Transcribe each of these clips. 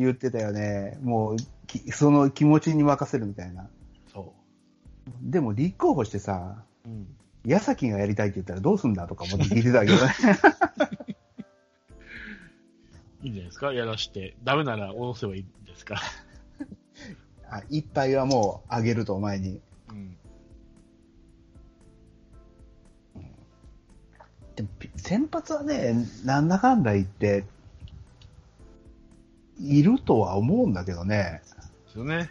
言ってたよね。もう、きその気持ちに任せるみたいな。そでも立候補してさ、う。うん。矢崎がやりたいって言ったらどうすんだとか思って聞いてたけどね。いいんじゃないですか？やらして。ダメなら下ろせばいいんですか？あ一杯はもうあげるとお前に。うん。でもピ先発はね、なんだかんだ言って、いるとは思うんだけどね。ですよね。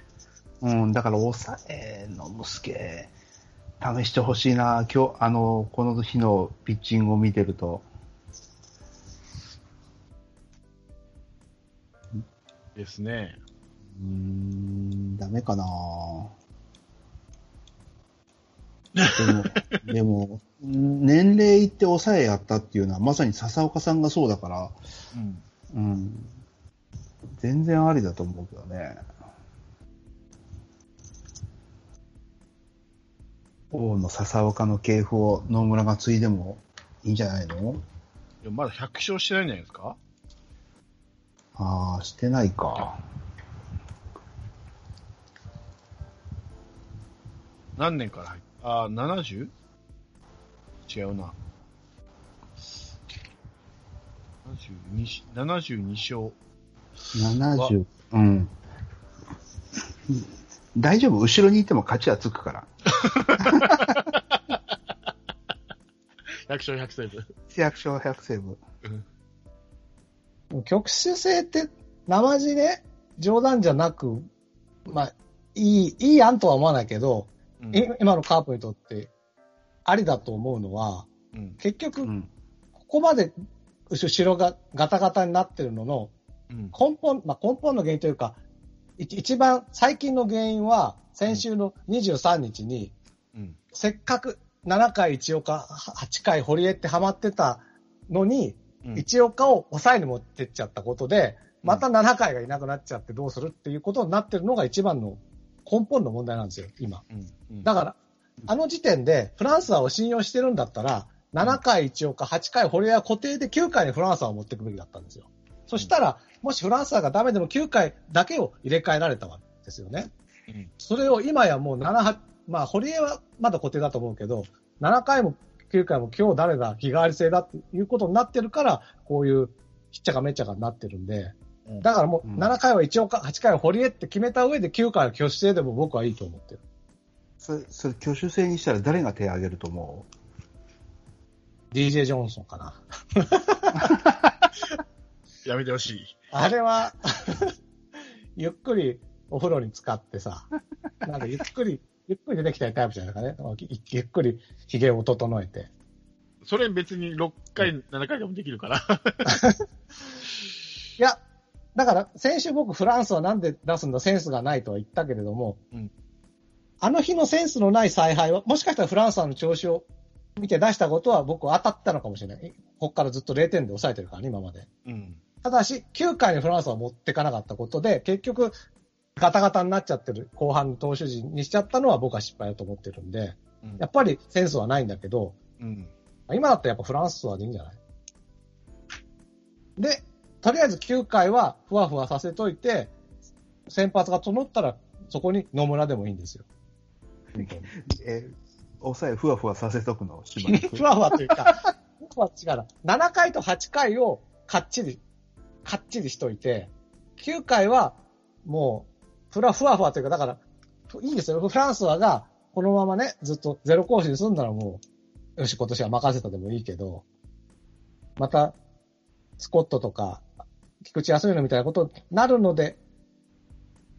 うん、だから抑えのムスケ、試してほしいな。今日、あの、この日のピッチングを見てると。ですね。うーん、ダメかな でも、でも、年齢いって抑えやったっていうのは、まさに笹岡さんがそうだから、うん。うん。全然ありだと思うけどね。王の笹岡の系譜を野村が継いでもいいんじゃないの？でもまだ100勝してないんじゃないですか？ああ、してないか。何年から入っああ、70? 違うな。72 72勝。70、うん。大丈夫？後ろにいても勝ちはつくから。100勝100セーブ。百勝百セーブ。局種性って、生地ね、冗談じゃなく、まあ、いい、いい案とは思わないけど、うんい今のカープにとって、ありだと思うのは、うん。結局、うん。ここまで後ろがガタガタになってるののうん。根本、まあ、根本の原因というか、い一番最近の原因は、先週の23日に、うん。せっかく7回一岡、8回堀江ってハマってたのに、うん一岡を抑えに持ってっちゃったことで、また7回がいなくなっちゃってどうするっていうことになってるのが一番の根本の問題なんですよ、今。うん。うんだから、あの時点でフランスアを信用してるんだったら、7回一岡、8回堀江は固定で9回にフランスアを持っていくべきだったんですよ。そしたら、もしフランスアがダメでも9回だけを入れ替えられたわけですよね。うんそれを今やもう7、8、まあ、堀江はまだ固定だと思うけど、7回も9回も今日誰だ、日替わり制だっていうことになってるから、こういうひっちゃかめっちゃかになってるんで、うんだからもううん7回は一岡、8回は堀江って決めた上で9回は挙手制でも僕はいいと思ってる。それ、それ、挙手制にしたら誰が手を挙げると思 DJ ジョンソンかな。やめてほしい。あれは、ゆっくりお風呂に浸かってさ、なんかゆっくり、ゆっくり出てきたいタイプじゃないかね。ゆゆっくり髭を整えて。それ別に6回、7回でもできるから。いや、だから先週僕フランスはなんで出すんだセンスがないとは言ったけれども、うんあの日のセンスのない采配は、もしかしたらフランスさんの調子を見て出したことは僕は当たったのかもしれない。ここからずっと0点で抑えてるからね、今まで。うん。ただし、9回にフランスは持ってかなかったことで、結局、ガタガタになっちゃってる後半の投手陣にしちゃったのは僕は失敗だと思ってるんで、うんやっぱりセンスはないんだけど、うん。今だったらやっぱフランスはでいいんじゃない？で、とりあえず9回はふわふわさせといて、先発が整ったらそこに野村でもいいんですよ。う え、抑えふわふわさせとくの、しばらくふわふわというか、ふわ違うな。7回と8回をかっちり、かっちりしといて、9回はもう、ふらふわふわというか、だから、いいんですよ。フランスはが、このままね、ずっとゼロ更新すんならもう、よし、今年は任せたでもいいけど、また、スコットとか、菊池康弘みたいなことになるので、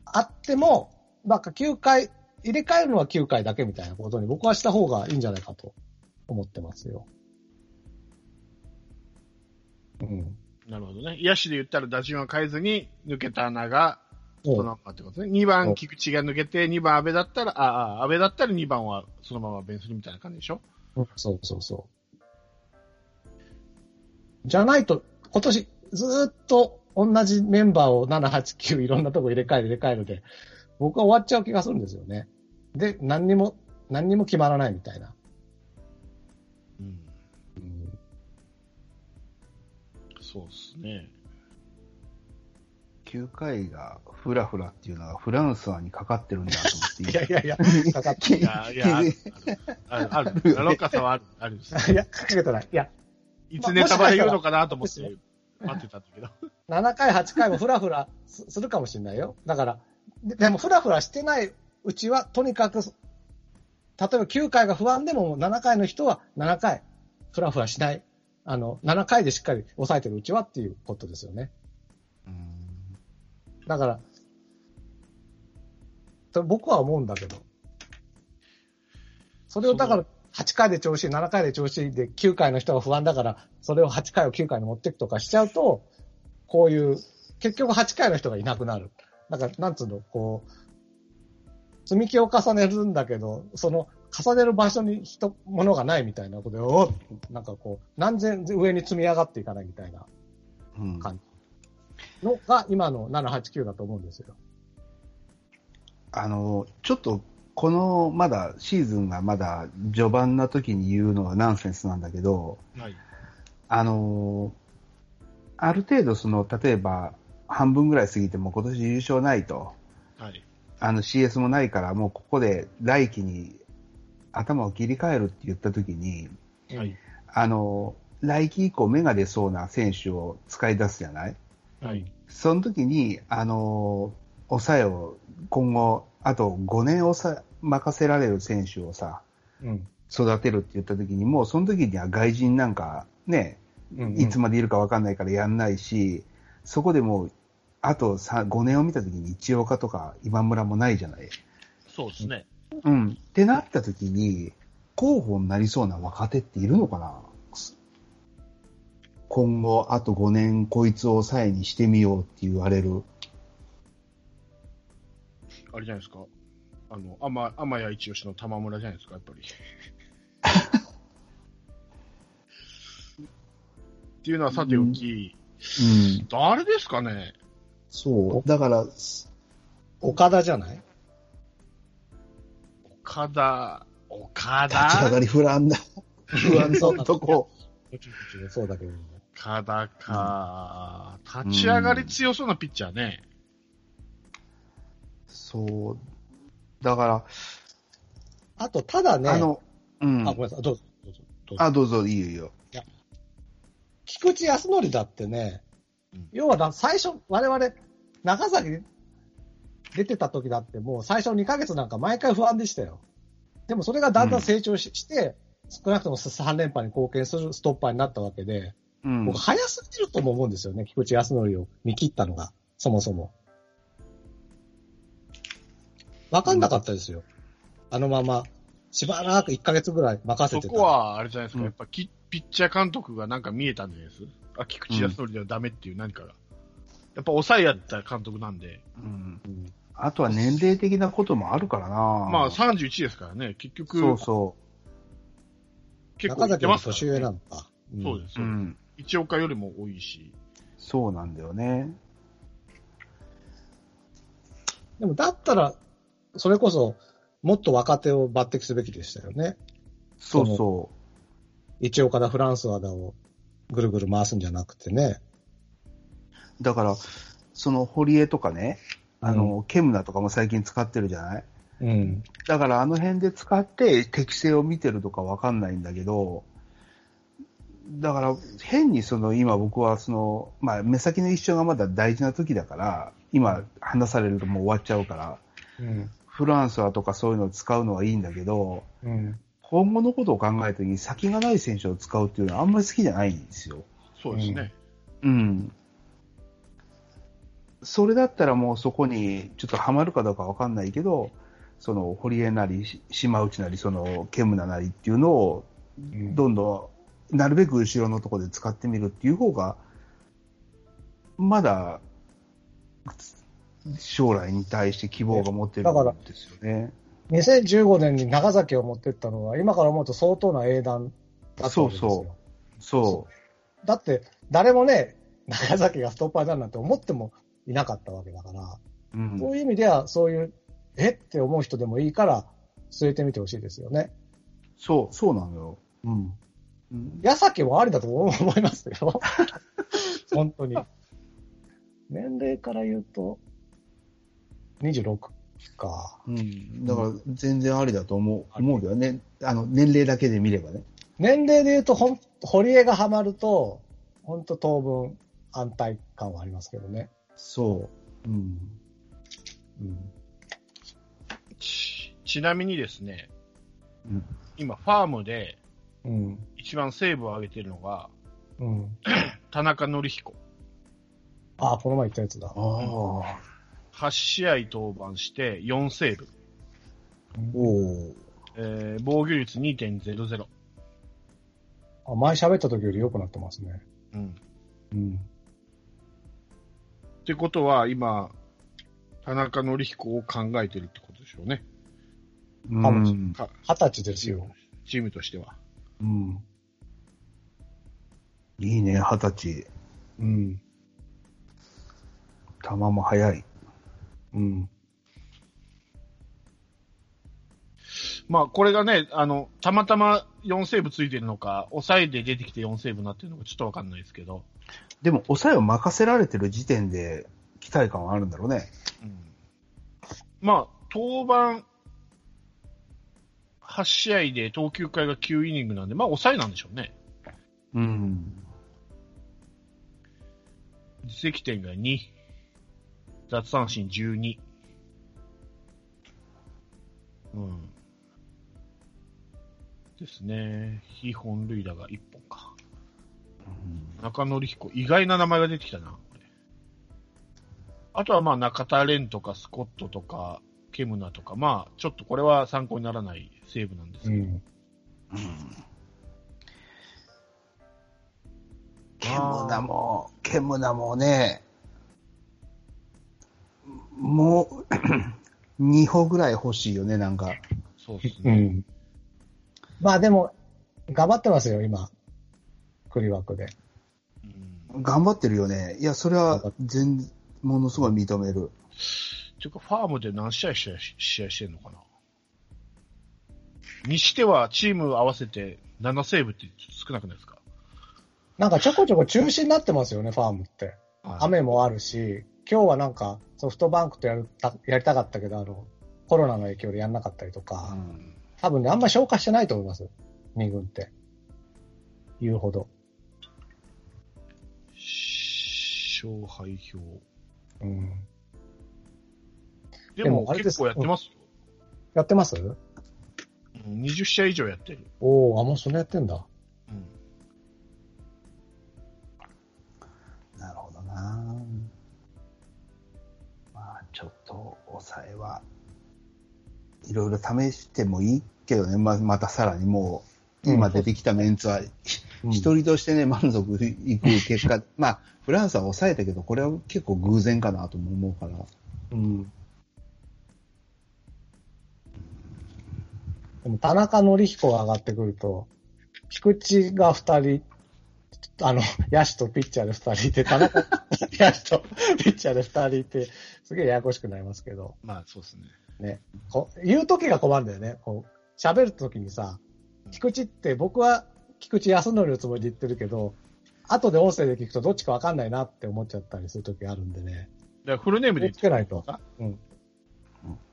あっても、なんか9回、入れ替えるのは9回だけみたいなことに僕はした方がいいんじゃないかと思ってますよ。うん。なるほどね。野手で言ったら打順は変えずに、抜けた穴が、そのままってことね。2番菊池が抜けて、2番安倍だったら、ああ、安倍だったら2番はそのままベンスにみたいな感じでしょ？そうそうそう。じゃないと、今年ずーっと同じメンバーを7、8、9いろんなとこ入れ替える入れ替えるで、僕は終わっちゃう気がするんですよね。で、何にも、何にも決まらないみたいな。そうですね。9回がフラフラっていうのはフランスワにかかってるんだと思って。いやいやいや、かかっていや、いや、ある、ある、ある、ロッカーさんはある、あるんですいや、かけてない。いや、いつネタバレ言うのかなと思って待ってたんだけど。7回、8回もフラフラすするかもしれないよ。だから、ででもフラフラしてないうちは、とにかく、例えば9回が不安でも7回の人は7回、フラフラしない。あの、7回でしっかり抑えてるうちはっていうことですよね。うんだから、と僕は思うんだけど。それをだから、8回で調子いい、7回で調子いいで、9回の人が不安だから、それを8回を9回に持っていくとかしちゃうと、こういう、結局8回の人がいなくなる。だから、なんつうの、こう、積み木を重ねるんだけど、その、重ねる場所に人、ものがないみたいなことで、おっなんかこう、何千上に積み上がっていかないみたいなうん感じのが、今の7、8、9だと思うんですよ。あの、ちょっと、この、まだ、シーズンがまだ序盤な時に言うのはナンセンスなんだけど、はい。あの、ある程度その、例えば、半分ぐらい過ぎても今年優勝ないと、はい。あの CS もないから、もうここで来季に頭を切り替えるって言った時に、はい。あの、来季以降芽が出そうな選手を使い出すじゃない？はい。その時に、あの、抑えを今後、あと5年抑え任せられる選手をさ、うん。育てるって言った時に、もうその時には外人なんかね、うんいつまでいるか分かんないからやんないし、そこでもう、あとさ5年を見た時に一岡とか今村もないじゃない？そうですね。うん。ってなった時に、候補になりそうな若手っているのかな？今後、あと5年こいつを抑えにしてみようって言われる。あれじゃないですか。あの、天、天谷一押しの玉村じゃないですか、やっぱり。っていうのはさておき、うん。誰ですかね？そう。だから、岡田じゃない？岡田、岡立ち上が田り不安だ。不安のとこ。そうだけど。岡田か、立ち上がり強そうなピッチャーね。そう。だから、あと、ただね、あの、うんあ、。ごめんなさい、どうぞ、どうぞ。どうぞあ、どうぞ、いいよいいよ。菊池康則だってね、うん要はだ最初、我々、長崎に出てた時だってもう最初2ヶ月なんか毎回不安でしたよ。でもそれがだんだん成長し,、して、少なくとも3連覇に貢献するストッパーになったわけで、うん。僕早すぎるとも思うんですよね、菊池康則を見切ったのが、そもそも。わかんなかったですよ。あのまま、しばらく1ヶ月ぐらい任せてた。そこは、あれじゃないですか、うんやっぱきピッチャー監督がなんか見えたんじゃないです？あ、菊池康則ではダメっていう何かが。やっぱ抑えやった監督なんで、うんうんあとは年齢的なこともあるからな。まあ31ですからね、結局、そうそ結構中崎のいってますから、年上なね。のか。そうです、う。うそうです。ん。一岡よりも多いし。そうなんだよね。でもだったら、それこそ、もっと若手を抜擢すべきでしたよね。そうそ一岡田フランスワダをぐるぐる回すんじゃなくてね。う。だから、その堀江とかね、あの、ケムナとかも最近使ってるじゃない？うん。だからあの辺で使って適性を見てるとかわかんないんだけど、だから変にその今僕はその、まあ目先の一生がまだ大事な時だから、今話されるともう終わっちゃうから、うん。フランスはとかそういうのを使うのはいいんだけど、うん。今後のことを考えた時に先がない選手を使うっていうのはあんまり好きじゃないんですよ。そうですね。うん。それだったらもうそこにちょっとハマるかどうかわかんないけど、その堀江なりし島内なりそのケムナなりっていうのをうんどんどんなるべく後ろのところで使ってみるっていう方がまだ将来に対して希望が持ってるんですよね。2015年に長崎を持ってったのは、今から思うと相当な英断だったわけですよ。そうそだって、誰もね、長崎がストッパーだなんて思ってもいなかったわけだから、う。うん。そういう意味では、そういう、え？って思う人でもいいから、据えてみてほしいですよね。そう、そうなのよ。うん。うん矢崎もありだと思いますよ。本当に。年齢から言うと、26か。うん。だから、全然ありだと思う、思うけどね。あの、年齢だけで見ればね。年齢で言うと、ほん、堀江がハマると、ほんと当分安泰感はありますけどね。そう。うん。うん。ちちなみにですね、うん今、ファームでうん。一番セーブを上げてるのが、うん。田中紀彦。ああ、この前言ったやつだ。ああ。8試合登板して4セーブ。おお。えー防御率2.00。あ前喋った時より良くなってますね。うん。うん。ってことは、今、田中紀彦を考えてるってことでしょうね。うん。か二十歳ですよ。チームとしては。うん。いいね、二十歳。うん。球も速い。うん。まあ、これがね、あの、たまたま4セーブついてるのか、抑えで出てきて4セーブになってるのかちょっとわかんないですけど、でも、抑えを任せられてる時点で、期待感はあるんだろうね。うん、まあ、登板8試合で投球回が9イニングなんで、まあ、抑えなんでしょうね。うん。実績点が2、奪三振12。うん。ですね。非本塁打が1本か。中野彦、意外な名前が出てきたな。これあとはまあ中田蓮とかスコットとか、ケムナとか、まあちょっとこれは参考にならないセーブなんですけど、うん。ケムナも、ケムナもね、もう、2歩ぐらい欲しいよね、なんか。そうですね。うん。まあでも、頑張ってますよ、今。クリ枠で。うん。頑張ってるよね。いや、それは全、ものすごい認める。ていうか、ファームで何試合試合試合してんのかなにしては、チーム合わせて7セーブって少なくないですか？なんかちょこちょこ中止になってますよね、ファームって。はい雨もあるし、今日はなんかソフトバンクとやるたやりたかったけど、あの、コロナの影響でやんなかったりとか、うん多分ね、あんま消化してないと思います。二軍って。言うほど。勝敗表。うん。ででもです構やってますよ。やってます？うん20試合以上やってる。おおあ、もうそんなやってんだ。うんなるほどなまあ、ちょっと、抑えは、いろいろ試してもいいけどね、ままたさらにもう、今出てきたメンツは、うん一人としてね、満足いく結果、まあ、フランスは抑えたけど、これは結構偶然かなとも思うから。うん。でも、田中紀彦が上がってくると、菊池が二人、あの、野手とピッチャーで二人いて、田中、野手とピッチャーで二人いて、すげえややこしくなりますけど、まあ、そうですね。ね。こ言う時が困るんだよね。こう、喋る時にさ、菊池って僕は菊池康則のつもりで言ってるけど、後で音声で聞くとどっちかわかんないなって思っちゃったりする時あるんでね。だからフルネームで言ってつけないとあ。うん。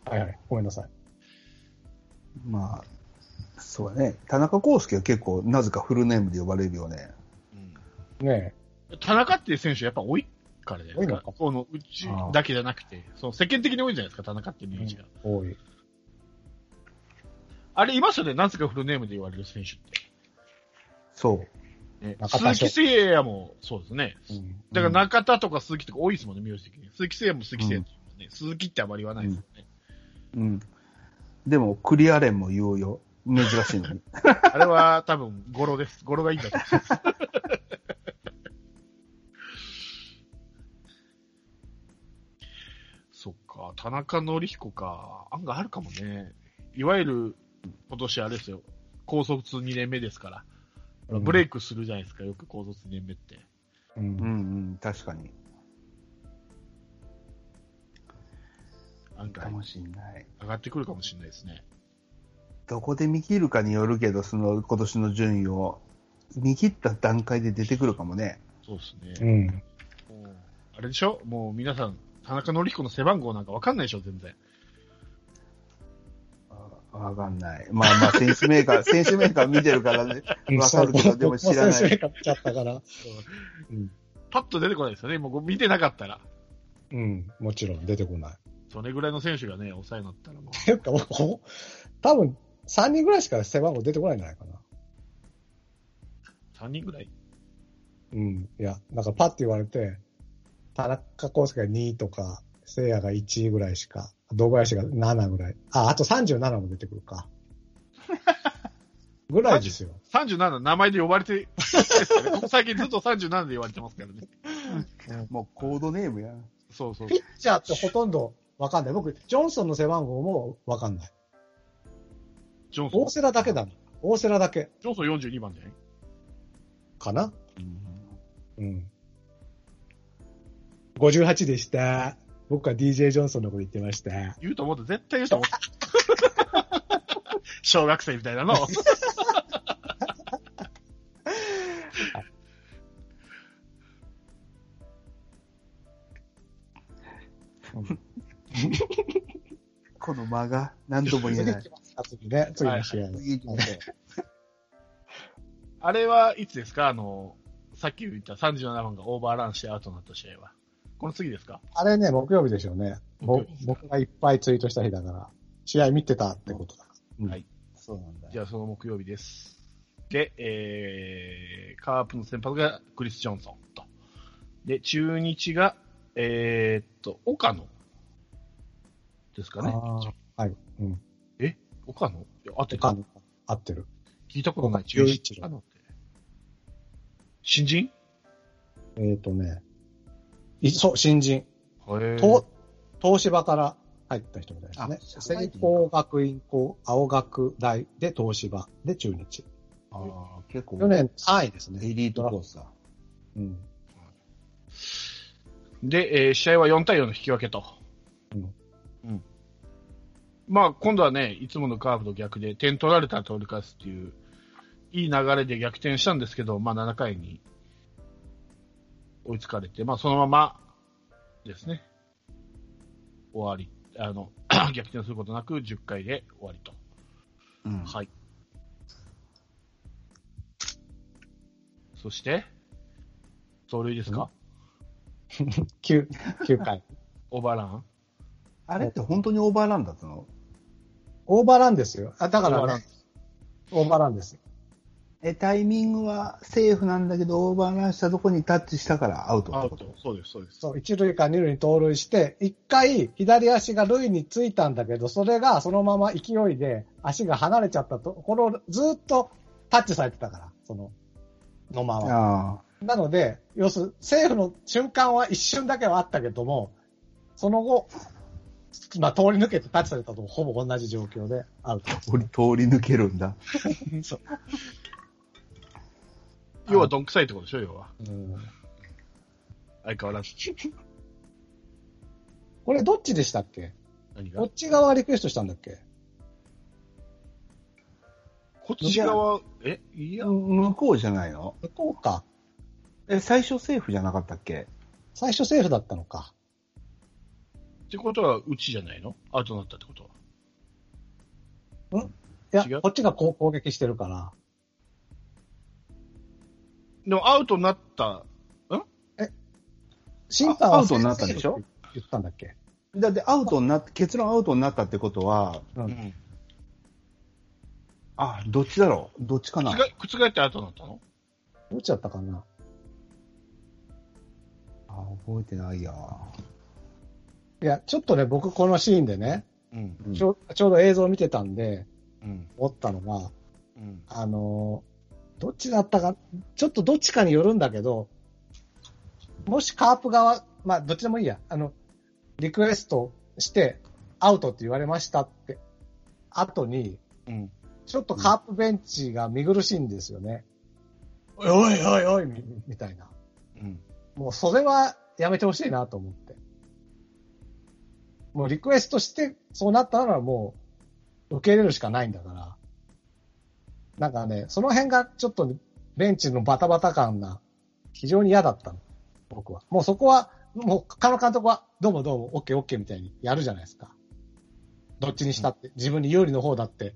はいはい。ごめんなさい。まあ、そうだね。田中康介は結構、なぜかフルネームで呼ばれるよね。うんね田中っていう選手やっぱ多いからじゃないですか。のかこのうちだけじゃなくて、その世間的に多いじゃないですか、田中っていうイメージが。え、多い。あれいますよね、なぜかフルネームで言われる選手って。そう。ね、鈴木誠也もそうですね。うん。だから中田とか鈴木とか多いですもんね、名字的に。鈴木誠也も鈴木誠也って言うもんね、鈴木ってあまり言わないですよね。うん。でも、クリアレンも言うよ。珍しいのに。あれは多分語呂です。語呂がいいんだと思います。そっか、田中紀彦か。案外あるかもね。いわゆる、今年あれですよ。高卒2年目ですから。うんブレイクするじゃないですか、よく高卒2年目って。う。うんんうん、確かに。案外かもしんない。上がってくるかもしれないですね。どこで見切るかによるけど、その今年の順位を見切った段階で出てくるかもね。そうですうね。ん。あれでしょ？もう皆さん、田中紀彦の背番号なんかわかんないでしょ全然。あわかんない。まあまあ、選手メーカー、選手メーカー見てるからね、わかるけど、でも知らない。選手メーカー見ちゃったから。うん。パッと出てこないですよね。もう見てなかったら。うん。もちろん出てこない。それぐらいの選手がね、抑えになったらもう。ていうか、多分、3人ぐらいしか背番号出てこないんじゃないかな。3人ぐらい？うん。いや、なんかパッて言われて、田中康介が2とか、聖夜が1ぐらいしか、堂林が7ぐらい。あ、あと37も出てくるか。ぐらいですよ。37名前で呼ばれて、ここ最近ずっと37で言われてますからね。もうコードネームや。そうそうピ。ッチャーってほとんどわかんない。僕、ジョンソンの背番号もわかんない。ジョンソン大。瀬良だけだな。大瀬良だけ。ジョンソン42番じゃない？かな？うん。58でした。僕は DJ ジョンソンのこと言ってました。言うと思った。絶対言うと思った。小学生みたいなの。この間が何とも言えない。次ね、次の試合。あれはいつですか？あの、さっき言った37番がオーバーランしてアウトになった試合は。この次ですか？あれね、木曜日でしょうね。僕がいっぱいツイートした日だから、試合見てたってことだ。うんはい。そうなんだ。じゃあその木曜日です。で、えー、カープの先発がクリス・ジョンソンと。で、中日が、えー、っと、岡野ですかね。はい。うん。岡野？合ってた？他の合ってる。聞いたことない。岡中日。新人？えっ、ー、とね、いそう、新人。東芝から入った人みたいですね。聖光学院校、青学大で東芝で中日。ああ、結構、去年3位ですね。エリートコースだ。うん。で、えー試合は4対4の引き分けと。うん。うん。まあ、今度はね、いつものカーブと逆で、点取られたら取り返すっていう、いい流れで逆転したんですけど、まあ、7回に追いつかれて、まあ、そのままですね、終わり、あの、逆転することなく10回で終わりと。うん。はい。そして、走塁ですか、9、9回。オーバーラン？あれって本当にオーバーランだったの？オーバーランですよ。あ、だからね、オーバーランです。え、タイミングはセーフなんだけど、オーバーランしたとこにタッチしたからアウトアウト。そうです、そうです。そう、一塁か二塁に盗塁して、一回左足が塁についたんだけど、それがそのまま勢いで足が離れちゃったところをずっとタッチされてたから、その、野間は。あなので、要するに、セーフの瞬間は一瞬だけはあったけども、その後、まあ、通り抜けてタッチされたとほぼ同じ状況でアウト。通り抜けるんだ。そう要はどんくさいってことでしょ、要は。うん相変わらず。これどっちでしたっけ？何が？どっち側がリクエストしたんだっけ？こっち側、え？いや、向こうじゃないの？向こうか。え、最初セーフじゃなかったっけ？最初セーフだったのか。ってことは、うちじゃないの？アウトになったってことは？いや違う、こっちがこう攻撃してるから。でも、アウトになった、審判はアウトになったんでしょ？言ったんだっけ？だってアウトにな結論アウトになったってことは、う。うんん。あ、どっちだろう？どっちかな？覆覆ってアウトになったの？どっちだったかな？あ、覚えてないや。いや、ちょっとね、僕このシーンでね、うん。うんちょちょうど映像を見てたんで、うん。思ったのが、うん。あのーどっちだったか、ちょっとどっちかによるんだけど、もしカープ側、まあ、どっちでもいいや、あの、リクエストして、アウトって言われましたって、後に、うん。ちょっとカープベンチが見苦しいんですよね。おいおいおいおいみみたいな。うん。もうそれはやめてほしいなと思って。もうリクエストして、そうなったならもう、受け入れるしかないんだから。なんかね、その辺がちょっとベンチのバタバタ感が非常に嫌だったの。僕は。もうそこはもう、カノ監督は、どうもどうも、オッケーオッケーみたいにやるじゃないですか。どっちにしたって、自分に有利の方だって、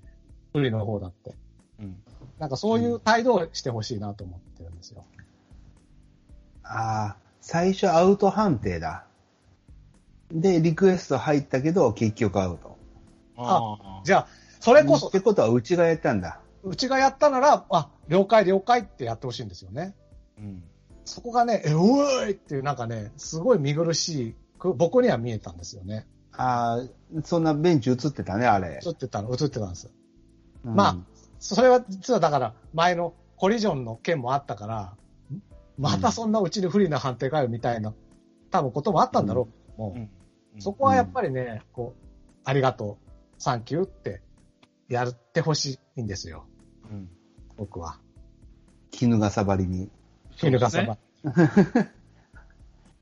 不利の方だって。うん。なんかそういう態度をしてほしいなと思ってるんですよ。ああ、最初アウト判定だ。で、リクエスト入ったけど、結局アウト。ああ。じゃあ、それこそっ、てことは、うちがやったんだ。うちがやったなら、あ、了解了解ってやってほしいんですよね。うん。そこがね、え、おーいっていうなんかね、すごい見苦しく、僕には見えたんですよね。ああ、そんなベンチ映ってたね、あれ。映ってたの、映ってたんです。うんまあ、それは実はだから、前のコリジョンの件もあったから、またそんなうちに不利な判定かよみたいな、多分こともあったんだろう。もううんそこはやっぱりね、こう、ありがとう、サンキューってやってほしいんですよ、うん。僕は。絹がさばりに。犬がさば。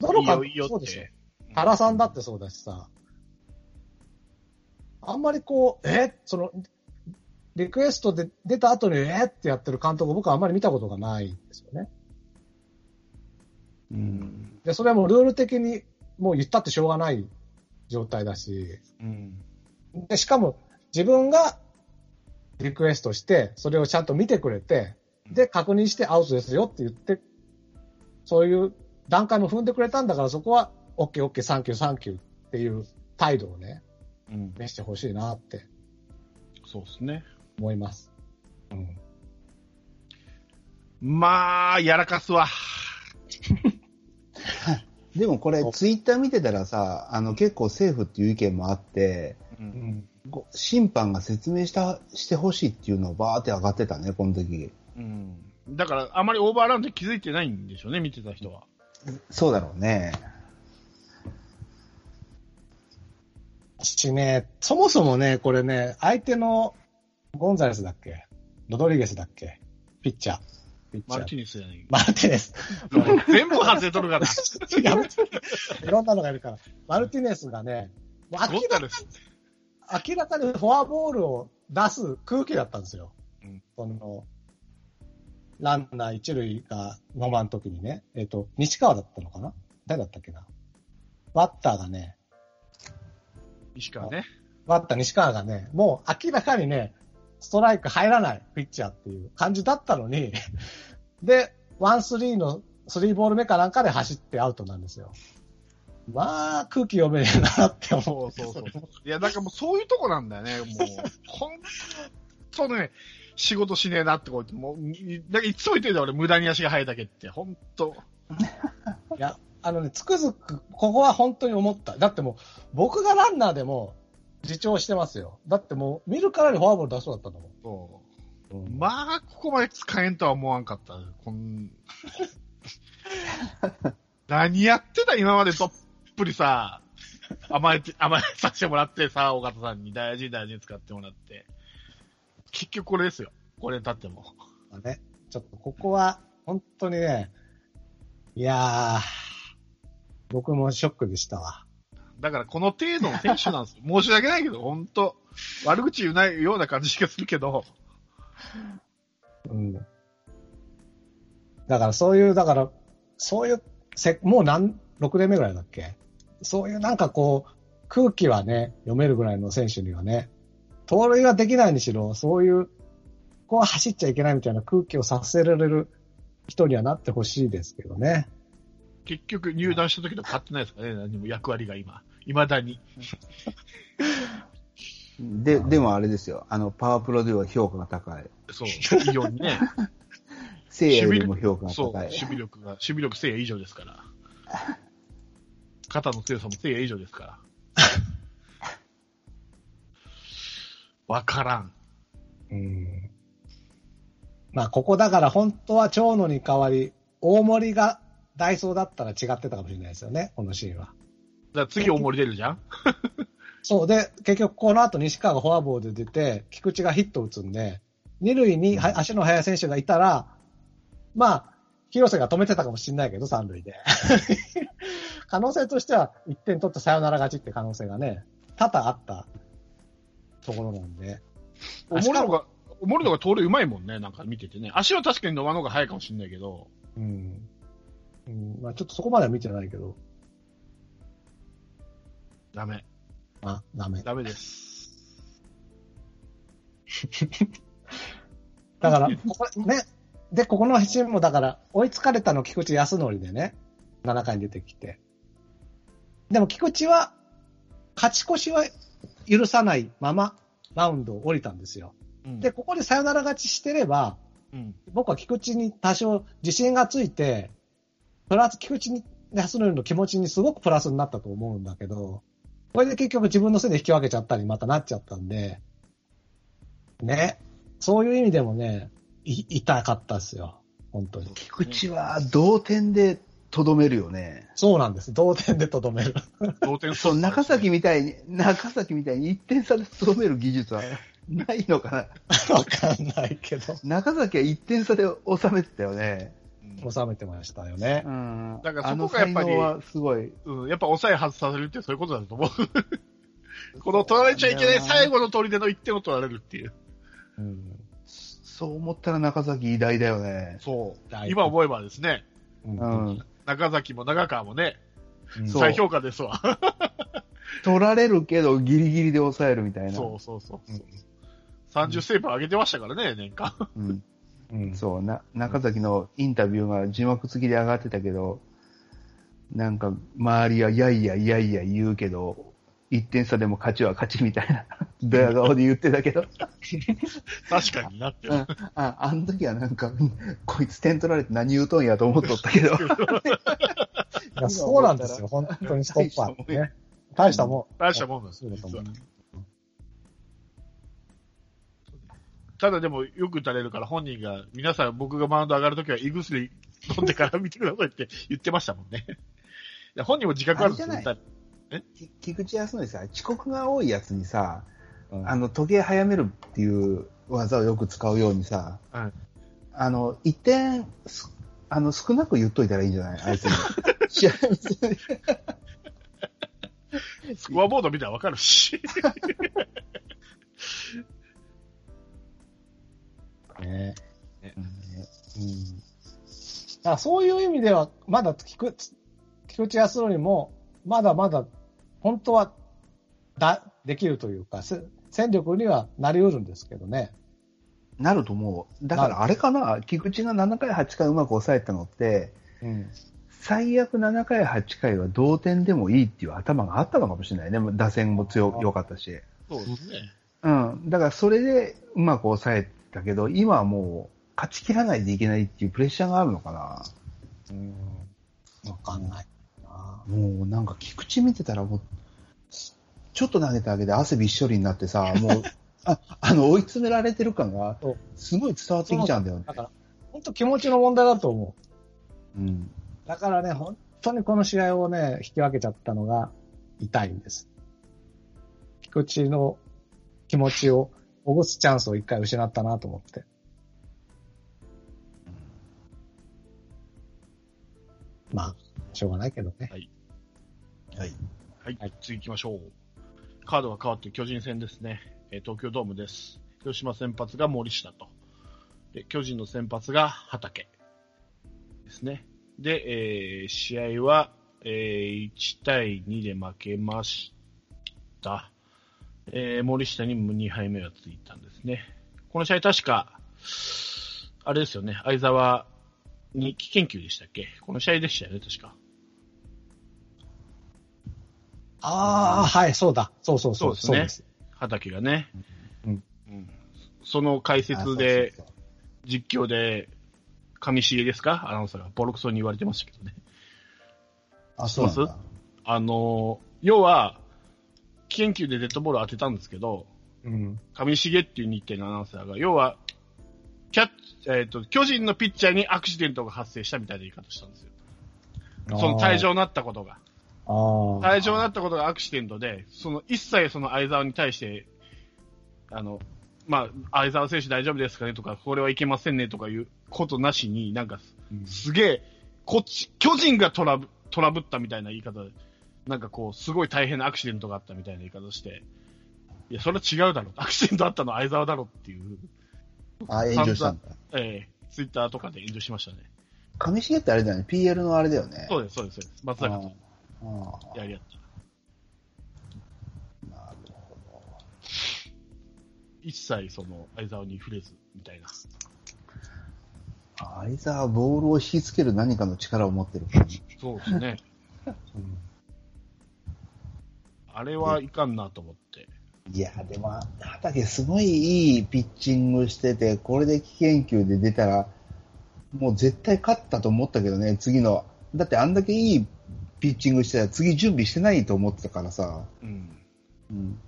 どのかいいよいいよって。そうでしょ。原さんだってそうだしさ、あんまりこう、え？その、リクエストで出た後に、え？ってやってる監督、僕はあんまり見たことがないんですよね。うん。で、それはもうルール的にもう言ったってしょうがない状態だし、うん。で、しかも自分がリクエストして、それをちゃんと見てくれて、で、確認してアウトですよって言って、そういう段階も踏んでくれたんだから、そこは、OK、OK、サンキュー、サンキューっていう態度をね、うん。見せてほしいなってそうですね。思います。うん。まあ、やらかすわ。でもこれツイッター見てたらさ、あの、結構政府っていう意見もあって、う。うん審判が説明した、してほしいっていうのをバーって上がってたね、この時。うん。だから、あまりオーバーラウンド気づいてないんでしょうね、見てた人は。そうだろうね。しね、そもそもね、これね、相手のゴンザレスだっけ？ロドリゲスだっけ？ピッチャー。マルティネスじゃない。マルティネス。全部外れとるから。違う。いろんなのがいるから。マルティネスがね、もう明らゴッタです。明らかにフォアボールを出す空気だったんですよ。うんその、ランナー一塁が野間の時にね、えっ、と、西川だったのかな？誰だったっけな？バッターがね、石川ね。バッター西川がね、もう明らかにね、ストライク入らないピッチャーっていう感じだったのに、で、ワンスリーのスリーボール目かなんかで走ってアウトなんですよ。まあ、空気読めねえなって思う。そうそうそう。いや、なんかもうそういうとこなんだよね、もう。ほんとね、仕事しねえなってこう言って、もう、いだからいつも言ってるんだよ、俺、無駄に足が速いだけって。ほんと。いや、あのね、つくづく、ここは本当に思った。だってもう、僕がランナーでも、自重してますよ。だってもう、見るからにフォアボール出そうだったんだもそう。ん。まあ、ここまで使えんとは思わんかった。こん 何やってた今までどっぷりさ、甘えて、甘えさせてもらってさ、尾形さんに大事に大事に使ってもらって。結局これですよ。これに立っても。まあね、ちょっとここは、本当にね、いやー、僕もショックでしたわ。だからこの程度の選手なんですよ。申し訳ないけど、本当悪口言うないような感じがするけど、うん。だからそういう、だから、そういう、せ、もう何、6年目ぐらいだっけそういうなんかこう、空気はね、読めるぐらいの選手にはね、盗塁ができないにしろ、そういう、ここは走っちゃいけないみたいな空気をさせられる人にはなってほしいですけどね。結局入団した時と変わってないですかね、何も役割が今。未だに。で、でもあれですよ。あの、パワープロでは評価が高い。そう、いいようにね。聖夜よりも評価がそう、高い守。備力が、守備力聖夜以上ですから。肩の強さも聖夜以上ですから。わからん。うん。まあ、ここだから本当は長野に代わり、大森がダイソーだったら違ってたかもしれないですよね、このシーンは。だ次大森出るじゃん？そうで、結局この後西川がフォアボールで出て、菊池がヒット打つんで、二塁には足の速い選手がいたら、まあ、広瀬が止めてたかもしれないけど、三塁で。可能性としては、1点取ってサヨナラ勝ちって可能性がね、多々あったところなんで。大森のが、大森のが盗塁うまいもんね、なんか見ててね。足は確かに野間の方が速いかもしれないけど、うん。うん、まあちょっとそこまでは見てないけど。ダメ。あ、ダメ。ダメです。だから、ここね、で、ここのシーンもだから、追いつかれたの菊池康則でね、7回に出てきて。でも菊池は、勝ち越しは許さないまま、マウンドを降りたんですよ。うんで、ここでサヨナラ勝ちしてれば、うん。僕は菊池に多少自信がついて、プラス菊池に康則の気持ちにすごくプラスになったと思うんだけど、これで結局自分のせいで引き分けちゃったりまたなっちゃったんで、ね。そういう意味でもね、い痛かったですよ。本当に。菊池は同点でとどめるよね。そうなんです。同点でとどめる。同点そう、中崎みたいに、中崎みたいに1点差でとどめる技術はないのかな。わかんないけど。中崎は1点差で収めてたよね。うん収めてましたよねう。ん。だからそこがやっぱりすごい。うん、やっぱ抑え外されるってそういうことだと思う。この取られちゃいけない最後の取りでの1点を取られるっていう。うん。そう思ったら中崎偉大だよね。そう大。今思えばですね、う。うんん。中崎も長川もね、再評価ですわ。取られるけどギリギリで抑えるみたいな。そうそうそう。うん30セーブ上げてましたからね、年間。うん。うん。そう、な、中崎のインタビューが字幕付きで上がってたけど、なんか、周りは、いやいやいやいや言うけど、1点差でも勝ちは勝ちみたいな、ドヤ顔で言ってたけど、確かになってる。うんあ、あの時はなんか、こいつ点取られて何言うとんやと思っとったけど、いや、そうなんですよ。本当にストッパーね。大したもん。大したもんなんですそうだと思う。ただでもよく打たれるから本人が、皆さん僕がマウンド上がるときは胃薬飲んでから見てくださいって言ってましたもんね。いや本人も自覚あるんですよ。あれじゃ打たき菊池康則さ、遅刻が多いやつにさ、うんあの、時計早めるっていう技をよく使うようにさ、はいあの、一点、すあの、少なく言っといたらいいんじゃない？あいつに。試合見せてスコアボード見たらわかるし。ねねうん。そういう意味では、まだ菊菊池康則も、まだまだ、本当は、だ、できるというか、せ戦力にはなり得るんですけどね。なると思う。だからあれかな、菊池が7回、8回うまく抑えたのって、うん。最悪7回、8回は同点でもいいっていう頭があったのかもしれないね。打線も強良かったし。そうですね。うん。だからそれでうまく抑えたけど、今はもう勝ち切らないといけないっていうプレッシャーがあるのかな。うん。わかんないな。もうなんか菊池見てたらもう、ちょっと投げただけで汗びっしょりになってさ、もう、ああの追い詰められてる感がすごい伝わってきちゃうんだよね。だから、本当気持ちの問題だと思う。うん。だからね、本当にこの試合をね、引き分けちゃったのが痛いんです。菊池の気持ちを起こすチャンスを一回失ったなと思って。まあ、しょうがないけどね。はい。はい、次行きましょう。カードが変わって巨人戦ですね。え東京ドームです。広島先発が森下と。で巨人の先発が畑ですね。で、えー試合は、えー1対2で負けました。えー森下に2敗目がついたんですね。この試合確か、あれですよね、相沢に危険球でしたっけ？この試合でしたよね、確か。ああ、はい、そうだ。そうそうそう。そうですねです。畑がね。うんうんその解説で、あそうそうそう実況で、上重ですか？アナウンサーがボロクソに言われてましたけどね。あ、そうなんだ。あのー要は、危険球でデッドボールを当てたんですけど、うん。上重っていう日程のアナウンサーが、要は、キャッチ、えっ、と、巨人のピッチャーにアクシデントが発生したみたいな言い方したんですよ。その退場になったことが。退場になったことがアクシデントで、その一切その相沢に対して、あの、まあ、相沢選手大丈夫ですかねとか、これはいけませんねとかいうことなしに、なんか、うんすげえ、こっち、巨人がトラブトラブったみたいな言い方で、なんかこう、すごい大変なアクシデントがあったみたいな言い方して、いや、それは違うだろう。アクシデントあったのは相沢だろっていう、あ、炎上したんだ。ええツイッターとかで炎上しましたね。上重ってあれだよね。PL のあれだよね。そうです、そうです、そうです。松坂とやり合ったなるほど。一切その、相沢に触れず、みたいな。相沢ボールを引きつける何かの力を持ってる。そうですね。あれはいかんなと思って。いや、でも、畑すごいいいピッチングしてて、これで危険球で出たら、もう絶対勝ったと思ったけどね、次の。だってあんだけいいピッチングしてたら次準備してないと思ってたからさ。うん。うん。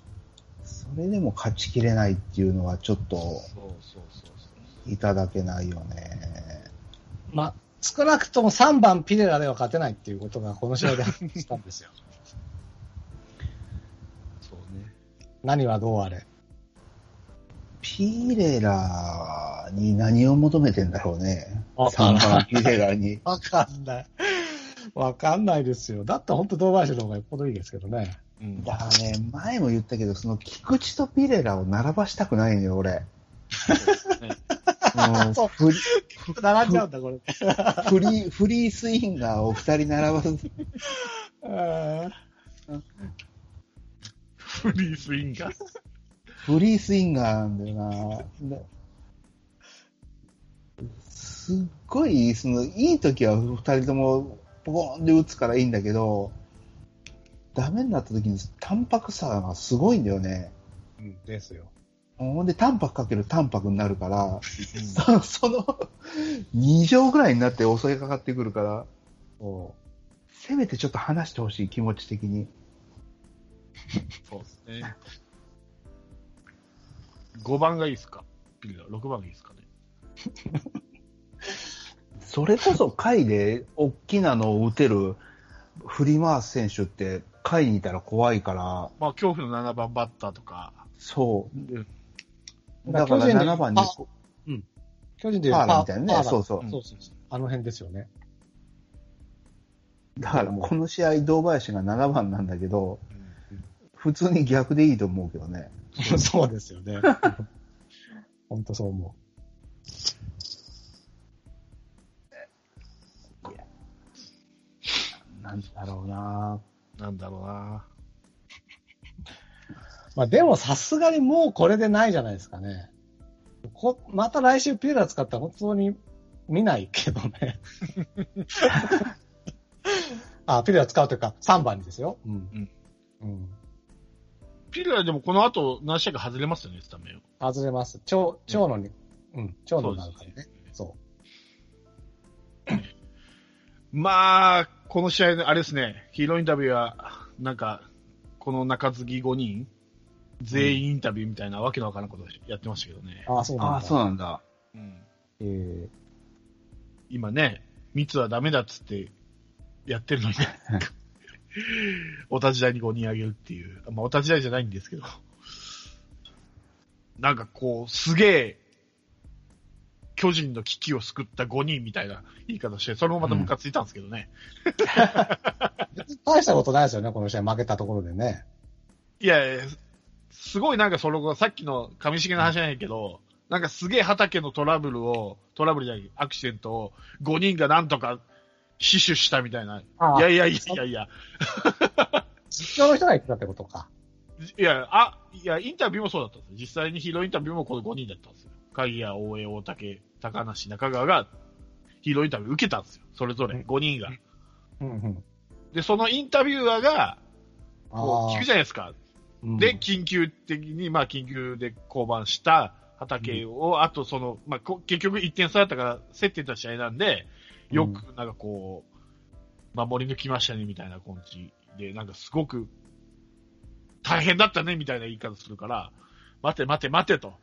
それでも勝ちきれないっていうのはちょっとそうそうそうそう。いただけないよね。まあ、少なくとも3番ピレラでは勝てないっていうことがこの試合でしたんですよ。そうね。何はどうあれ？ピレラに何を求めてんだろうね。わからん3番ピレラに。わかんない。わかんないですよ。だったら本当堂林の方がよっぽどいいですけどね。うん。だからね、前も言ったけど、その菊池とピレラを並ばしたくないのよ、俺。ねうん そうフリ並んじゃうんだ、これ。フリー、フリースインガーを二人並ばず、フリースインガー。フリースインガーなんだよな。ですっごい、その、いい時は二人ともポコーンで打つからいいんだけど、ダメになった時に淡白さがすごいんだよね。うん、ですよ。ほんで、淡白かける淡白になるから、そ その、2乗ぐらいになって襲いかかってくるから、そせめてちょっと話してほしい、気持ち的に。そうですね。5番がいいですか？ピリラ、6番がいいですかね？それこそ回で大きなのを打てる振り回す選手って回にいたら怖いから、まあ、恐怖の7番バッターとか、そう。うんだから巨人で7番にこう。巨人でパーラみたいなねそうそうそうそうそう。あの辺ですよね。だからこの試合、堂林が7番なんだけど、普通に逆でいいと思うけどね。そうですよね。本当そう思なんだろうななんだろうな。う。まあでもさすがにもうこれでないじゃないですかね。こまた来週ピレラ使ったら本当に見ないけどね。あ、ピレラ使うというか3番にですよ。うん。うん。ピリラでもこの後何試合か外れますよね、スタメンを。外れます。長、長野に、うん、長野になるからね。そまあ、この試合ね、あれですね、ヒーローインタビューは、なんか、この中継ぎ5人、全員インタビューみたいなわけのわからんことやってましたけどね。う。ああ、そうなんだ。ああ、そうなんだ。うんえ今ね、密はダメだっつってやってるのにね。お立ち台に5人あげるっていう。まあ、お立ち台じゃないんですけど。なんかこう、すげえ、巨人の危機を救った5人みたいな言い方して、それもまたムカついたんですけどね。別 に大したことないですよね、この試合負けたところでね。いやいや、すごいなんかその、さっきの上重の話じゃないけど、なんかすげえ畑のトラブルを、トラブルじゃない、アクシデントを5人がなんとか死守したみたいな。あいやいやいやいやいや、実況の人が言ってたってことか。いや、あ、いや、インタビューもそうだったんですよ。実際にヒーローインタビューもこの5人だったんですよ。鍵谷、大江、大竹、高梨、中川がヒーローインタビュー受けたんですよ。それぞれ5人が。うんうん。で、そのインタビュアーが、こうあ聞くじゃないですか。うんで、緊急的に、まあ、緊急で降板した畑を、あとその、まあ、こ結局1点差だったから、競ってた試合なんで、よく、なんかこう、守り抜きましたね、みたいな感じで、なんかすごく、大変だったね、みたいな言い方するから、待て待て待てと。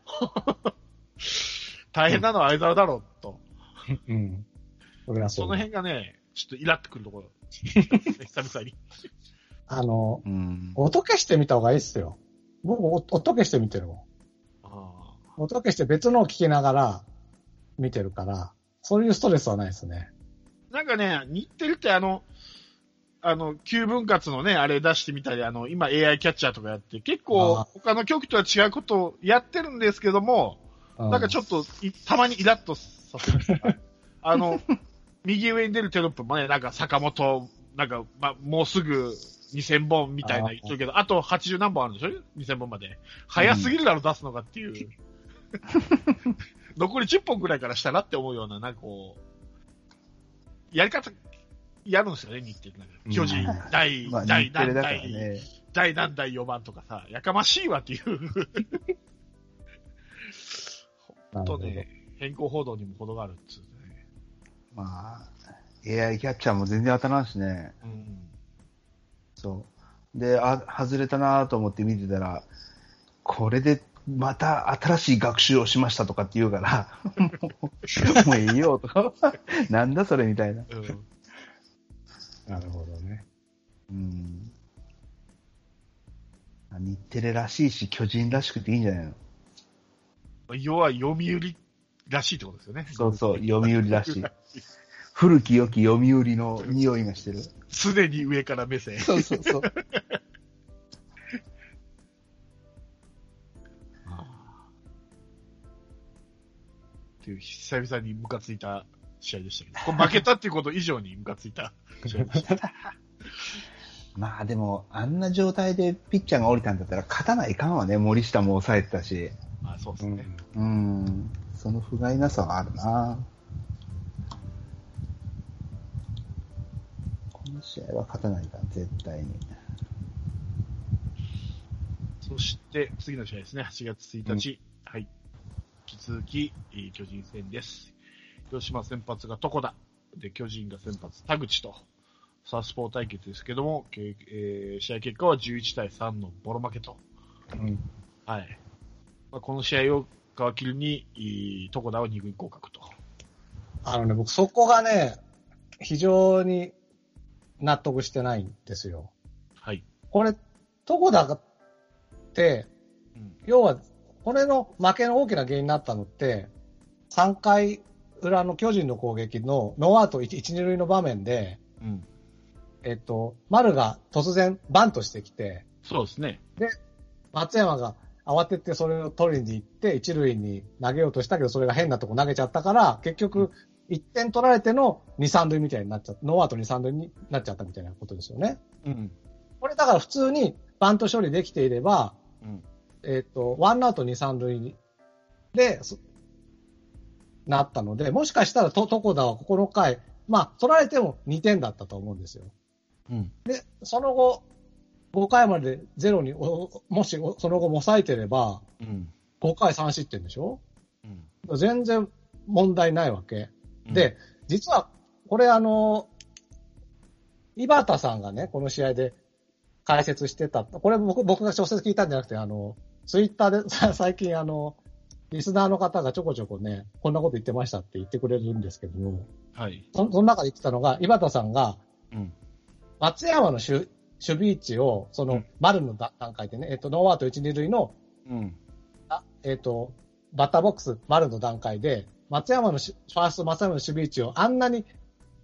大変なのは相沢だろう、と。うん。それはそ。そうの辺がね、ちょっとイラってくるところ。久々に。あの、うん。音消してみた方がいいっすよ。僕、お音消して見てるもん。あ音消して別のを聞きながら見てるから、そういうストレスはないですね。ーなんかね、似てるってあの、あの、旧分割のね、あれ出してみたり、あの、今 AI キャッチャーとかやって、結構あ他の局とは違うことをやってるんですけども、なんかちょっとい、たまにイラッとさせる。あの、右上に出るテロップもね、なんか坂本、なんか、ま、もうすぐ2000本みたいな言ってるけど、あと80何本あるんでしょ ?2000 本まで。早すぎるだろ、出すのがっていう。残り10本ぐらいからしたらって思うような、なんかこう、やり方、やるんですよね、日程なんか巨人、第、まあ、第日テレ何代、だからね。第何代4番とかさ、やかましいわっていう。ほんとね、変更報道にも程があるっつうね。まあ、AI キャッチャーも全然当たらんしね。うん。そう。で、あ、外れたなと思って見てたら、これでまた新しい学習をしましたとかって言うから、もうもうええよとか、なんだそれみたいな。うん。なるほどね。うん。日テレらしいし、巨人らしくていいんじゃないの？要は読売らしいってことですよね。そうそう、読売らしい。古き良き読売の匂いがしてる。常に上から目線。そうそうそう。っていう久々にムカついた試合でしたけど、これ負けたっていうこと以上にムカついた試合でした。まあでも、あんな状態でピッチャーが降りたんだったら勝たないかんわね。森下も抑えてたし。まあそうですね。うん。その不甲斐なさはあるな。この試合は勝たないかん、絶対に。そして次の試合ですね、8月1日。はい。引き続き、えー巨人戦です。広島先発が床田。で、巨人が先発田口と。サウスポー対決ですけども、けえー試合結果は11対3のボロ負けと。うん。はい。まあ、この試合を皮切りに、い床田は2軍降格と。あのね、僕そこがね、非常に納得してないんですよ。はい。これ、床田って、うん。要は、これの負けの大きな原因になったのって、3回裏の巨人の攻撃のノーアウト 1, 1、2塁の場面で、うん。えっと、丸が突然バントしてきて、そうですね。松山が慌ててそれを取りに行って、一塁に投げようとしたけど、それが変なとこ投げちゃったから、結局、1点取られての2、3塁みたいになっちゃった、ノーアウト2、3塁になっちゃったみたいなことですよね。うん。これだから普通にバント処理できていれば、うん。えっ、と、ワンアウト2、3塁に、で、そなったので、もしかしたらと、床田はこの回、まあ、取られても2点だったと思うんですよ。うん。で、その後、5回までゼロに、おもし、おその後も抑えてれば、うん。5回3失点でしょ？うん。全然問題ないわけ。うん、で、実は、これあの、井端さんがね、この試合で解説してた。これ僕、僕が小説聞いたんじゃなくて、あの、ツイッターでさ 最近あの、リスナーの方がちょこちょこね、こんなこと言ってましたって言ってくれるんですけども、はい。そその中で言ってたのが、井端さんが、うん。松山の守守備位置を、そうのん、丸の段階でね、えっと、ノーアウト1、2塁の、うん。あえっと、バッターボックス丸の段階で、松山のしファースト松山の守備位置をあんなに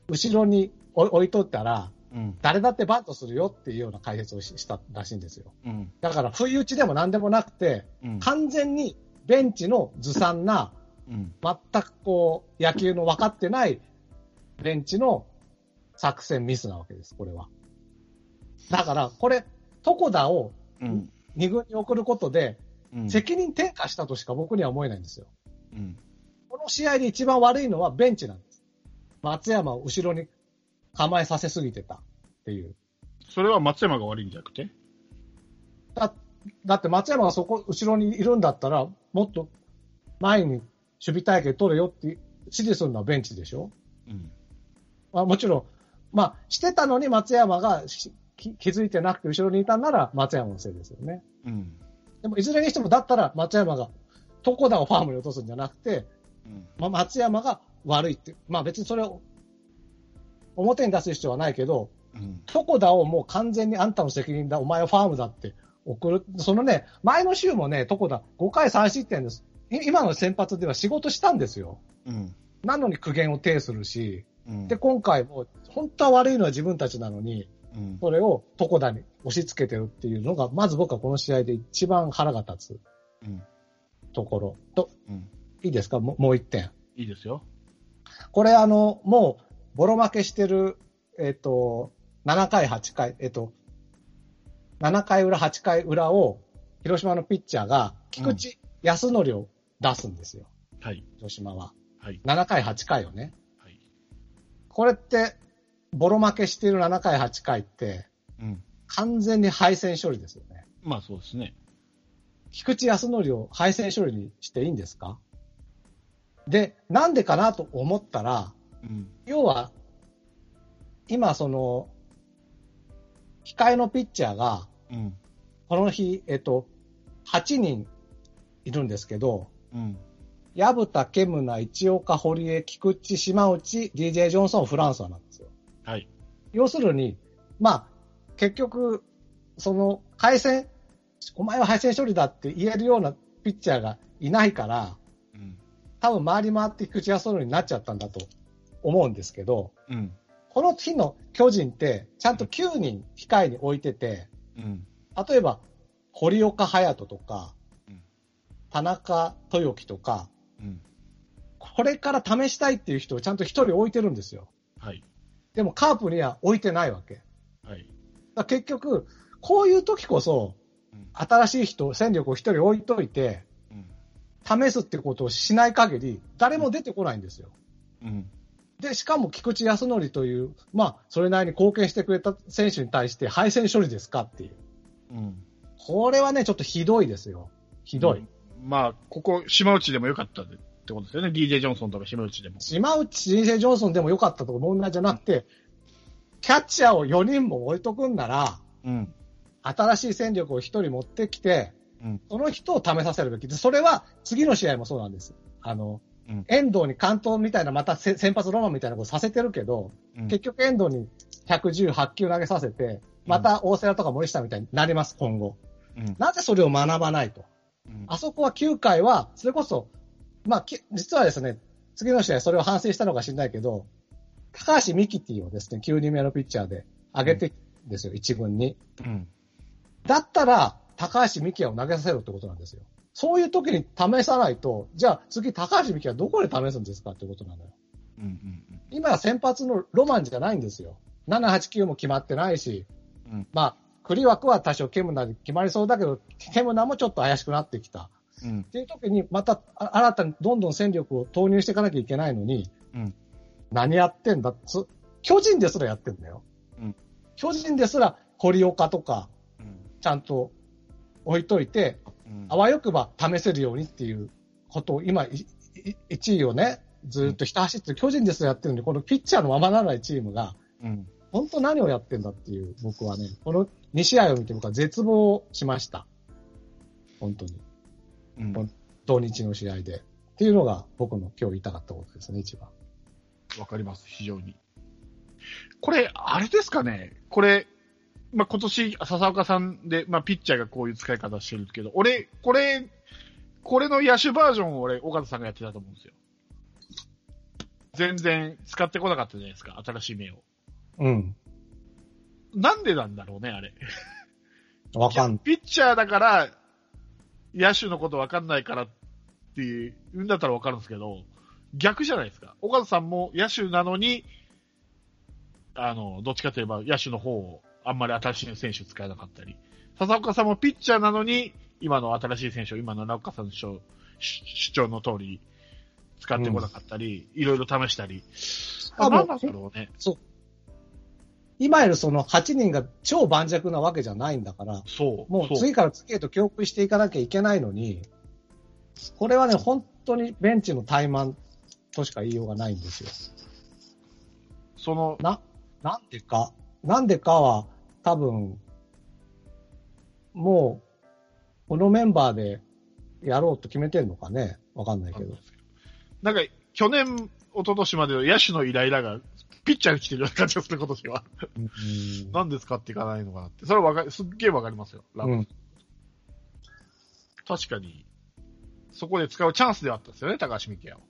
後ろに置置いとったら、うん。誰だってバントするよっていうような解説をししたらしいんですよ。うん。だから、不意打ちでも何でもなくて、うん。完全にベンチのずさんな、うん。全くこう、野球の分かってないベンチの作戦ミスなわけです、これは。だから、これ、床田をうん。2軍に送ることで、うん。責任転嫁したとしか僕には思えないんですよ。うん。この試合で一番悪いのはベンチなんです。松山を後ろに構えさせすぎてたっていう。それは松山が悪いんじゃなくて？だだって松山がそこ、後ろにいるんだったら、もっと前に守備体系取れよって指示するのはベンチでしょ？うん。まあ、もちろん、まあ、してたのに松山が気づいてなくて後ろにいたんなら松山のせいですよね。うん。でも、いずれにしてもだったら松山が床田をファームに落とすんじゃなくて、うん。まあ、松山が悪いって、まあ別にそれを表に出す必要はないけど、うん。床田をもう完全にあんたの責任だ、お前はファームだって送る。そのね、前の週もね、床田5回3失点です。い今の先発では仕事したんですよ。うん。なのに苦言を呈するし、うん。で、今回も本当は悪いのは自分たちなのに、うん。それを床田に押し付けてるっていうのが、まず僕はこの試合で一番腹が立つうん。ところ。と、うん。いいですか？もうもう一点。いいですよ。これあの、もう、ボロ負けしてる、えっ、と、7回、8回、えっ、と、7回裏、8回裏を、広島のピッチャーが、菊池康則を出すんですよ。はい。広島は。はい。7回、8回をね。はい。これって、ボロ負けしている7回、8回って、うん。完全に敗戦処理ですよね。まあそうですね。菊池康則を敗戦処理にしていいんですか？で、なんでかなと思ったら、うん。要は、今その、控えのピッチャーが、うん。この日、えっと、8人いるんですけど、うん。矢蓋、ケムナ、一岡、堀江、菊池、島内、DJ ジョンソン、フランスはなん。はい。要するに、まあ、結局、その、回戦、お前は敗戦処理だって言えるようなピッチャーがいないから、うん。多分回り回って菊池康則になっちゃったんだと思うんですけど、うん。この日の巨人って、ちゃんと9人控えに置いてて、うん。例えば、堀岡隼人とかうん、田中豊樹とか、うん。これから試したいっていう人をちゃんと一人置いてるんですよ。はい。でもカープには置いてないわけ。はい。ら結局、こういう時こそ、うん。新しい人、戦力を一人置いといて、うん。試すってことをしない限り、誰も出てこないんですよ。うん。で、しかも菊池康則という、まあ、それなりに貢献してくれた選手に対して敗戦処理ですかっていう。うん。これはね、ちょっとひどいですよ。ひどい。うん。まあ、ここ、島内でもよかったってことですよね。DJ ジョンソンとか島内でも。島内人生ジョンソンでもよかったとか問題じゃなくて、キャッチャーを4人も置いとくんなら、うん。新しい戦力を1人持ってきて、うん。その人を試させるべきで、それは次の試合もそうなんです。あの、うん遠藤に関東みたいな、またせ先発ロマンみたいなことさせてるけど、うん。結局遠藤に118球投げさせて、また大瀬良とか森下みたいになります、今後。うん。なぜそれを学ばないと？うんあそこは9回は、それこそ、まあ、き実はですね、次の試合それを反省したのか知らないけど、高橋ミキティをですね、9人目のピッチャーで上げてんですよ、1軍に。うん。だったら、高橋ミキヤを投げさせろってことなんですよ。そういう時に試さないと、じゃあ次高橋ミキはどこで試すんですかってことなのよ。うん。うん。今は先発のロマンじゃないんですよ。7、8、9も決まってないし、うんまあ、クリ枠は多少ケムナで決まりそうだけど、ケムナもちょっと怪しくなってきた。うんっ。ていう時に、またあ新たにどんどん戦力を投入していかなきゃいけないのに、うん何やってんだ？つ巨人ですらやってんだよ。うん巨人ですら堀岡とかうん。ちゃんと置いといて、うんあわよくば試せるようにっていうことを今、いい1位をね、ずっとひた走って巨人ですらやってるのに、このピッチャーのままならないチームが、うん。本当何をやってんだっていう、僕はね、この2試合を見て僕は絶望しました。本当に。うん。土日の試合で。っていうのが僕の今日言いたかったことですね、一番。わかります、非常に。これ、あれですかねこれ、まあ、今年、笹岡さんで、まあ、ピッチャーがこういう使い方してるけど、俺、これ、これの野手バージョンを俺、岡田さんがやってたと思うんですよ。全然使ってこなかったじゃないですか、新しい目を。うん。なんでなんだろうね、あれ。わかんピッチャーだから、野手のことわかんないからっていうんだったらわかるんですけど、逆じゃないですか。岡田さんも野手なのに、あの、どっちかといえば野手の方をあんまり新しい選手使えなかったり、笹岡さんもピッチャーなのに、今の新しい選手を今の中岡さんの主張の通り使ってこなかったり、いろいろ試したり。あ、なんだろうね。今いるその8人が超盤石なわけじゃないんだから、そう。もう次から次へと教訓していかなきゃいけないのに、これはね、本当にベンチの怠慢としか言いようがないんですよ。その、な、なんでか、なんでかは多分、もう、このメンバーでやろうと決めてるのかねわかんないけど。なんか、去年、一昨年までの野手のイライラが、ピッチャーに来てるような感じがする、今年は。うんなんで使っていかないのかなって。それはわかる、すっげえわかりますよ。ラブうん確かに、そこで使うチャンスではあったんですよね、高橋美希也を。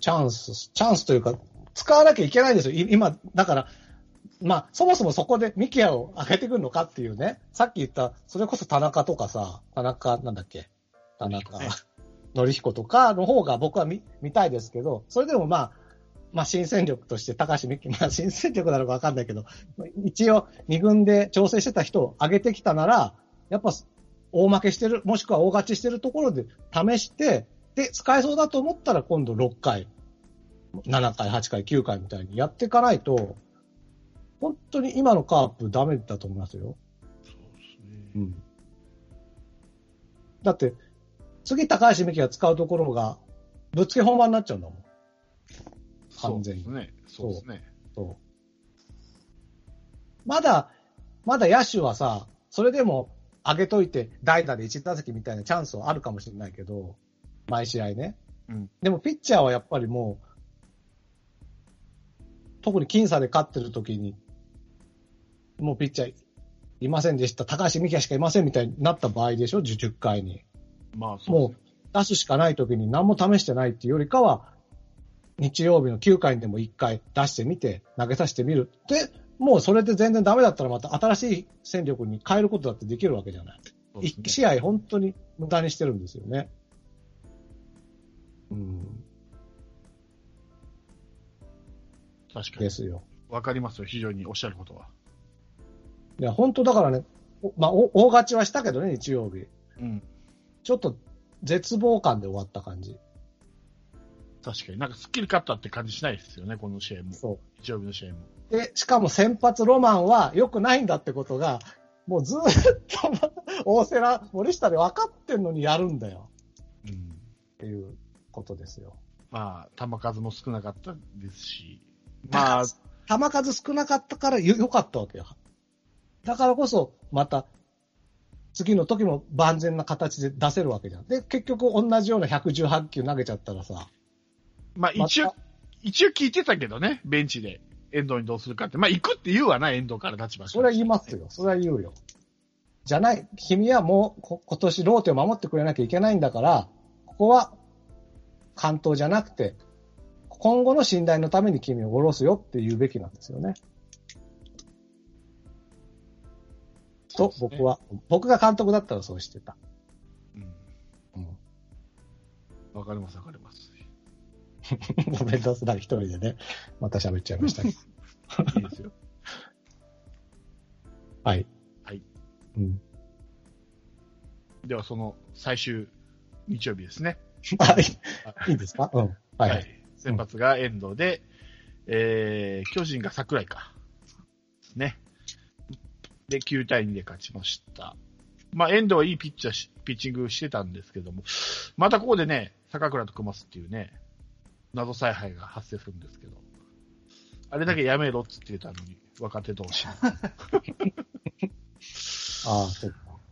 チャンス、チャンスというか、使わなきゃいけないんですよ。い今、だから、まあ、そもそもそこでミキヤを上げてくるのかっていうね、さっき言った、それこそ田中とかさ、田中、なんだっけ、田中ね、のりひこ とかの方が僕は見見たいですけど、それでもまあ、まあ、新戦力として高橋美希、まあ、新戦力なのかわかんないけど、一応2軍で調整してた人を上げてきたなら、やっぱ大負けしてる、もしくは大勝ちしてるところで試して、で、使えそうだと思ったら今度6回、7回、8回、9回みたいにやっていかないと、本当に今のカープダメだと思いますよ。そうですね。うん。だって、次高橋美希が使うところが、ぶっつけ本番になっちゃうんだもん。完全にそうですね。そうですね。そう。まだ、まだ野手はさ、それでも上げといて代打で1打席みたいなチャンスはあるかもしれないけど、毎試合ね。うん。でもピッチャーはやっぱりもう、特に僅差で勝ってる時に、もうピッチャーいませんでした。高橋美希しかいませんみたいになった場合でしょ ?10 回に。まあ、そうもう出すしかない時に何も試してないっていうよりかは、日曜日の9回にでも1回出してみて、投げさせてみる。で、もうそれで全然ダメだったらまた新しい戦力に変えることだってできるわけじゃない。ね1試合本当に無駄にしてるんですよね。うん。確かに。ですよ。わかりますよ、非常におっしゃることは。いや、本当だからね、おまあ、お大勝ちはしたけどね、日曜日。うん。ちょっと絶望感で終わった感じ。確かに。なんかすっきり勝ったって感じしないですよね、この試合も。そ日曜日の試合も。う。で、しかも先発ロマンは良くないんだってことが、もうずーっと大瀬良、森下で分かってんのにやるんだよ。うん。っていうことですよ。まあ、球数も少なかったですし。まあ、球数少なかったからよ良かったわけよ。だからこそ、また、次の時も万全な形で出せるわけじゃん。で、結局同じような118球投げちゃったらさ、まあ一応、一応聞いてたけどね、ベンチで。遠藤にどうするかって。まあ行くって言うわな、遠藤から立場それは言いますよ。それは言うよ。じゃない、君はもうこ今年ローテを守ってくれなきゃいけないんだから、ここは関東じゃなくて、今後の信頼のために君を下ろすよって言うべきなんですよね。と、僕は。は、僕が監督だったらそうしてた。うんうん。わかります、わかります。ごめんなさい、一人でね、また喋っちゃいましたけど。いいですよ。はい。はい。うん。では、その最終日曜日ですね。はい。いいですか？うん。はい。はい。先発が遠藤で、えー、巨人が桜井か。ね。で、9対2で勝ちました。まあ、遠藤はいいピッチャーし、ピッチングしてたんですけども、またここでね、坂倉と組ますっていうね、謎采配が発生するんですけど、あれだけやめろっつってたのに、若手同士。ああ、そっ